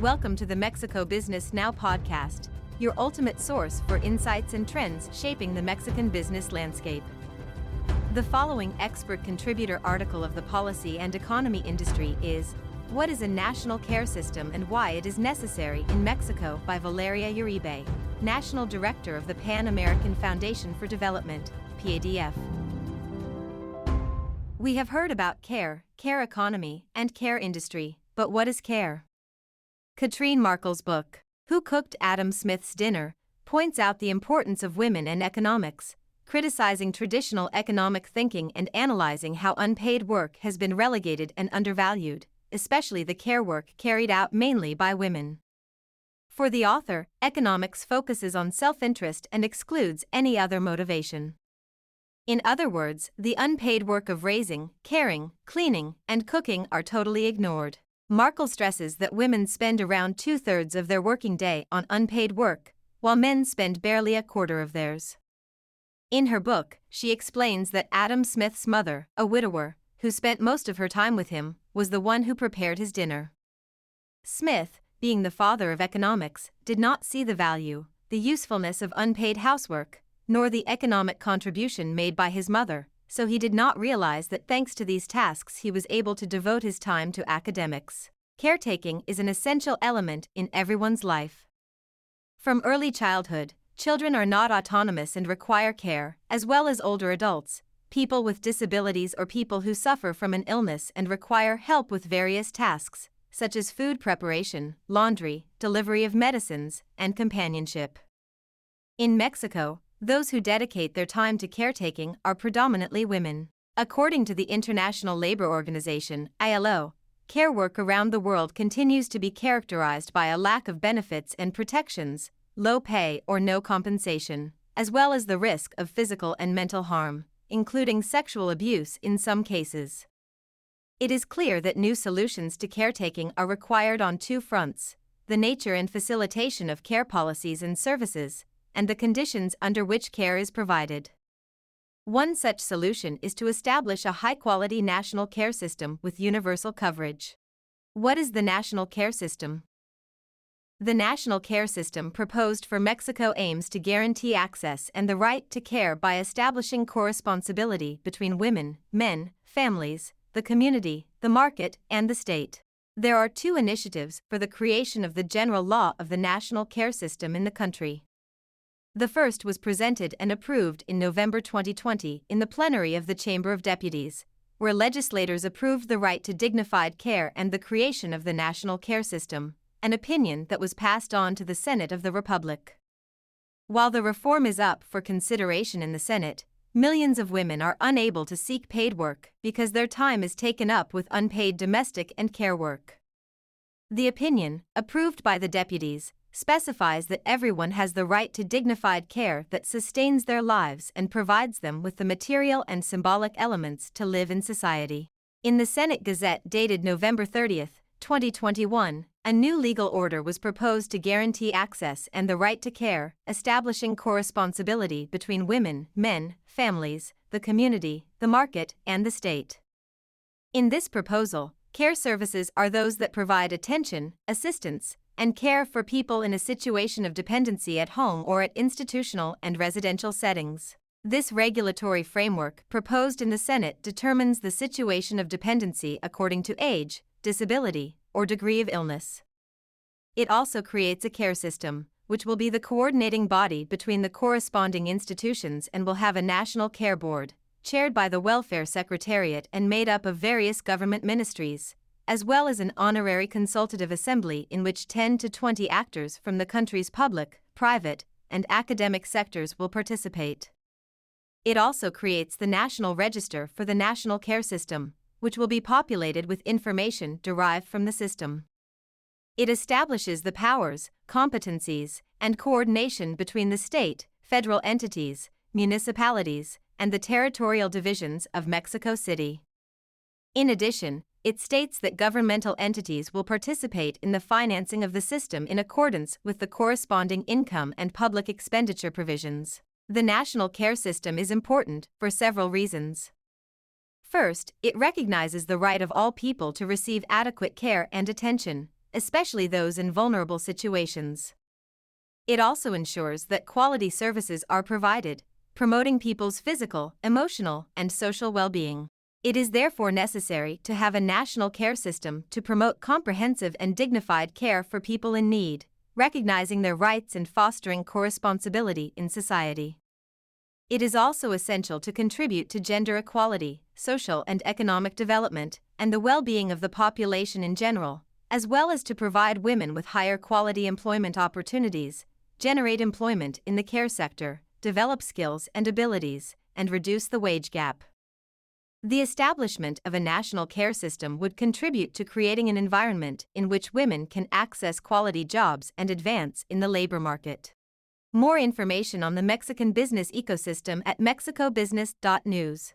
Welcome to the Mexico Business Now podcast, your ultimate source for insights and trends shaping the Mexican business landscape. The following expert contributor article of the policy and economy industry is What is a National Care System and Why It Is Necessary in Mexico by Valeria Uribe, National Director of the Pan American Foundation for Development, PADF. We have heard about care, care economy, and care industry, but what is care? Katrine Marçal's book, Who Cooked Adam Smith's Dinner, points out the importance of women and economics, criticizing traditional economic thinking and analyzing how unpaid work has been relegated and undervalued, especially the care work carried out mainly by women. For the author, economics focuses on self interest and excludes any other motivation. In other words, the unpaid work of raising, caring, cleaning, and cooking are totally ignored. Marçal stresses that women spend around two thirds of their working day on unpaid work, while men spend barely a quarter of theirs. In her book, she explains that Adam Smith's mother, a widower, who spent most of her time with him, was the one who prepared his dinner. Smith, being the father of economics, did not see the value, the usefulness of unpaid housework, nor the economic contribution made by his mother, so he did not realize that thanks to these tasks he was able to devote his time to academics. Caretaking is an essential element in everyone's life. From early childhood, children are not autonomous and require care, as well as older adults, people with disabilities or people who suffer from an illness and require help with various tasks, such as food preparation, laundry, delivery of medicines, and companionship. In Mexico, those who dedicate their time to caretaking are predominantly women. According to the International Labor Organization, ILO, care work around the world continues to be characterized by a lack of benefits and protections, low pay or no compensation, as well as the risk of physical and mental harm, including sexual abuse in some cases. It is clear that new solutions to caretaking are required on two fronts the nature and facilitation of care policies and services, and the conditions under which care is provided. One such solution is to establish a high quality national care system with universal coverage. What is the national care system? The national care system proposed for Mexico aims to guarantee access and the right to care by establishing corresponsibility between women, men, families, the community, the market, and the state. There are two initiatives for the creation of the general law of the national care system in the country. The first was presented and approved in November 2020 in the plenary of the Chamber of Deputies, where legislators approved the right to dignified care and the creation of the national care system, an opinion that was passed on to the Senate of the Republic. While the reform is up for consideration in the Senate, millions of women are unable to seek paid work because their time is taken up with unpaid domestic and care work. The opinion, approved by the deputies, specifies that everyone has the right to dignified care that sustains their lives and provides them with the material and symbolic elements to live in society. In the Senate Gazette dated November 30, 2021, a new legal order was proposed to guarantee access and the right to care, establishing corresponsibility between women, men, families, the community, the market, and the state. In this proposal, care services are those that provide attention, assistance, and care for people in a situation of dependency at home or at institutional and residential settings. This regulatory framework proposed in the Senate determines the situation of dependency according to age, disability, or degree of illness. It also creates a care system, which will be the coordinating body between the corresponding institutions and will have a national care board, chaired by the Welfare Secretariat and made up of various government ministries, as well as an honorary consultative assembly in which 10 to 20 actors from the country's public, private, and academic sectors will participate. It also creates the National Register for the National Care System, which will be populated with information derived from the system. It establishes the powers, competencies, and coordination between the state, federal entities, municipalities, and the territorial divisions of Mexico City. In addition, it states that governmental entities will participate in the financing of the system in accordance with the corresponding income and public expenditure provisions. The national care system is important for several reasons. First, it recognizes the right of all people to receive adequate care and attention, especially those in vulnerable situations. It also ensures that quality services are provided, promoting people's physical, emotional, and social well being. It is therefore necessary to have a national care system to promote comprehensive and dignified care for people in need, recognizing their rights and fostering corresponsibility in society. It is also essential to contribute to gender equality, social and economic development, and the well being of the population in general, as well as to provide women with higher quality employment opportunities, generate employment in the care sector, develop skills and abilities, and reduce the wage gap. The establishment of a national care system would contribute to creating an environment in which women can access quality jobs and advance in the labor market. More information on the Mexican business ecosystem at mexicobusiness.news.